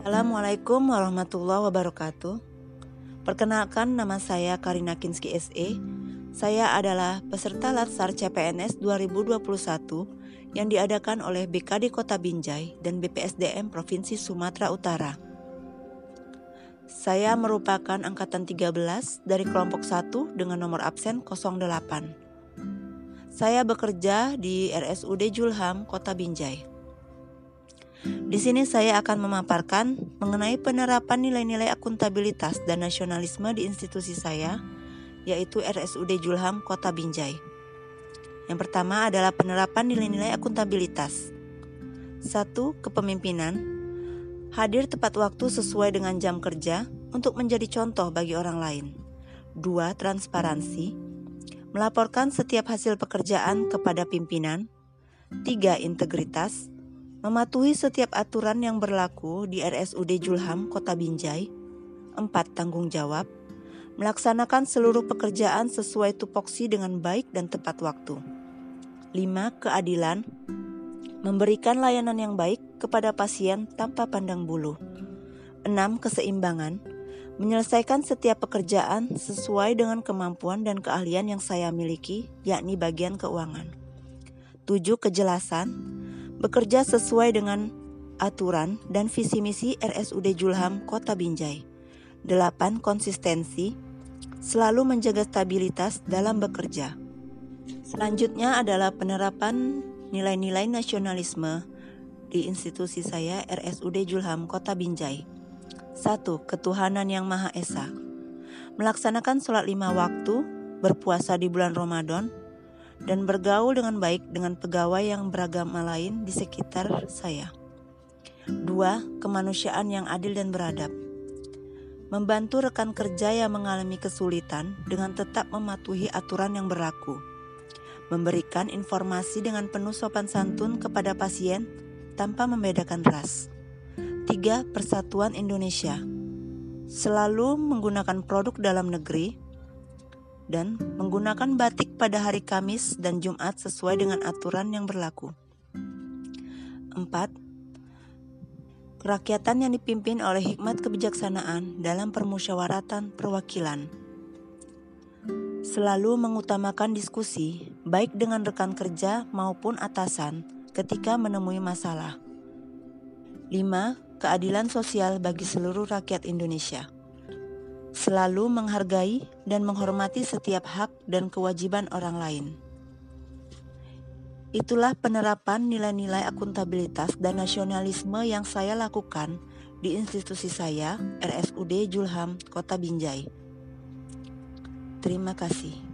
Assalamualaikum warahmatullahi wabarakatuh. Perkenalkan nama saya Karina Kinski SE. Saya adalah peserta Latsar CPNS 2021 yang diadakan oleh BKD Kota Binjai dan BPSDM Provinsi Sumatera Utara. Saya merupakan angkatan 13 dari kelompok 1 dengan nomor absen 08. Saya bekerja di RSUD Julham, Kota Binjai. Di sini saya akan memaparkan mengenai penerapan nilai-nilai akuntabilitas dan nasionalisme di institusi saya, yaitu RSUD Julham Kota Binjai. Yang pertama adalah penerapan nilai-nilai akuntabilitas. Satu, kepemimpinan. Hadir tepat waktu sesuai dengan jam kerja untuk menjadi contoh bagi orang lain. Dua, transparansi. Melaporkan setiap hasil pekerjaan kepada pimpinan. Tiga, integritas mematuhi setiap aturan yang berlaku di RSUD Julham, Kota Binjai. 4. Tanggung jawab, melaksanakan seluruh pekerjaan sesuai tupoksi dengan baik dan tepat waktu. 5. Keadilan, memberikan layanan yang baik kepada pasien tanpa pandang bulu. 6. Keseimbangan, menyelesaikan setiap pekerjaan sesuai dengan kemampuan dan keahlian yang saya miliki, yakni bagian keuangan. 7. Kejelasan, bekerja sesuai dengan aturan dan visi misi RSUD Julham Kota Binjai. 8. Konsistensi, selalu menjaga stabilitas dalam bekerja. Selanjutnya adalah penerapan nilai-nilai nasionalisme di institusi saya RSUD Julham Kota Binjai. 1. Ketuhanan yang Maha Esa Melaksanakan sholat lima waktu, berpuasa di bulan Ramadan, dan bergaul dengan baik dengan pegawai yang beragama lain di sekitar saya. Dua, kemanusiaan yang adil dan beradab. Membantu rekan kerja yang mengalami kesulitan dengan tetap mematuhi aturan yang berlaku. Memberikan informasi dengan penuh sopan santun kepada pasien tanpa membedakan ras. Tiga, Persatuan Indonesia. Selalu menggunakan produk dalam negeri dan menggunakan batik pada hari Kamis dan Jumat sesuai dengan aturan yang berlaku. 4. Kerakyatan yang dipimpin oleh hikmat kebijaksanaan dalam permusyawaratan perwakilan. Selalu mengutamakan diskusi, baik dengan rekan kerja maupun atasan, ketika menemui masalah. 5. Keadilan sosial bagi seluruh rakyat Indonesia selalu menghargai dan menghormati setiap hak dan kewajiban orang lain. Itulah penerapan nilai-nilai akuntabilitas dan nasionalisme yang saya lakukan di institusi saya, RSUD Julham, Kota Binjai. Terima kasih.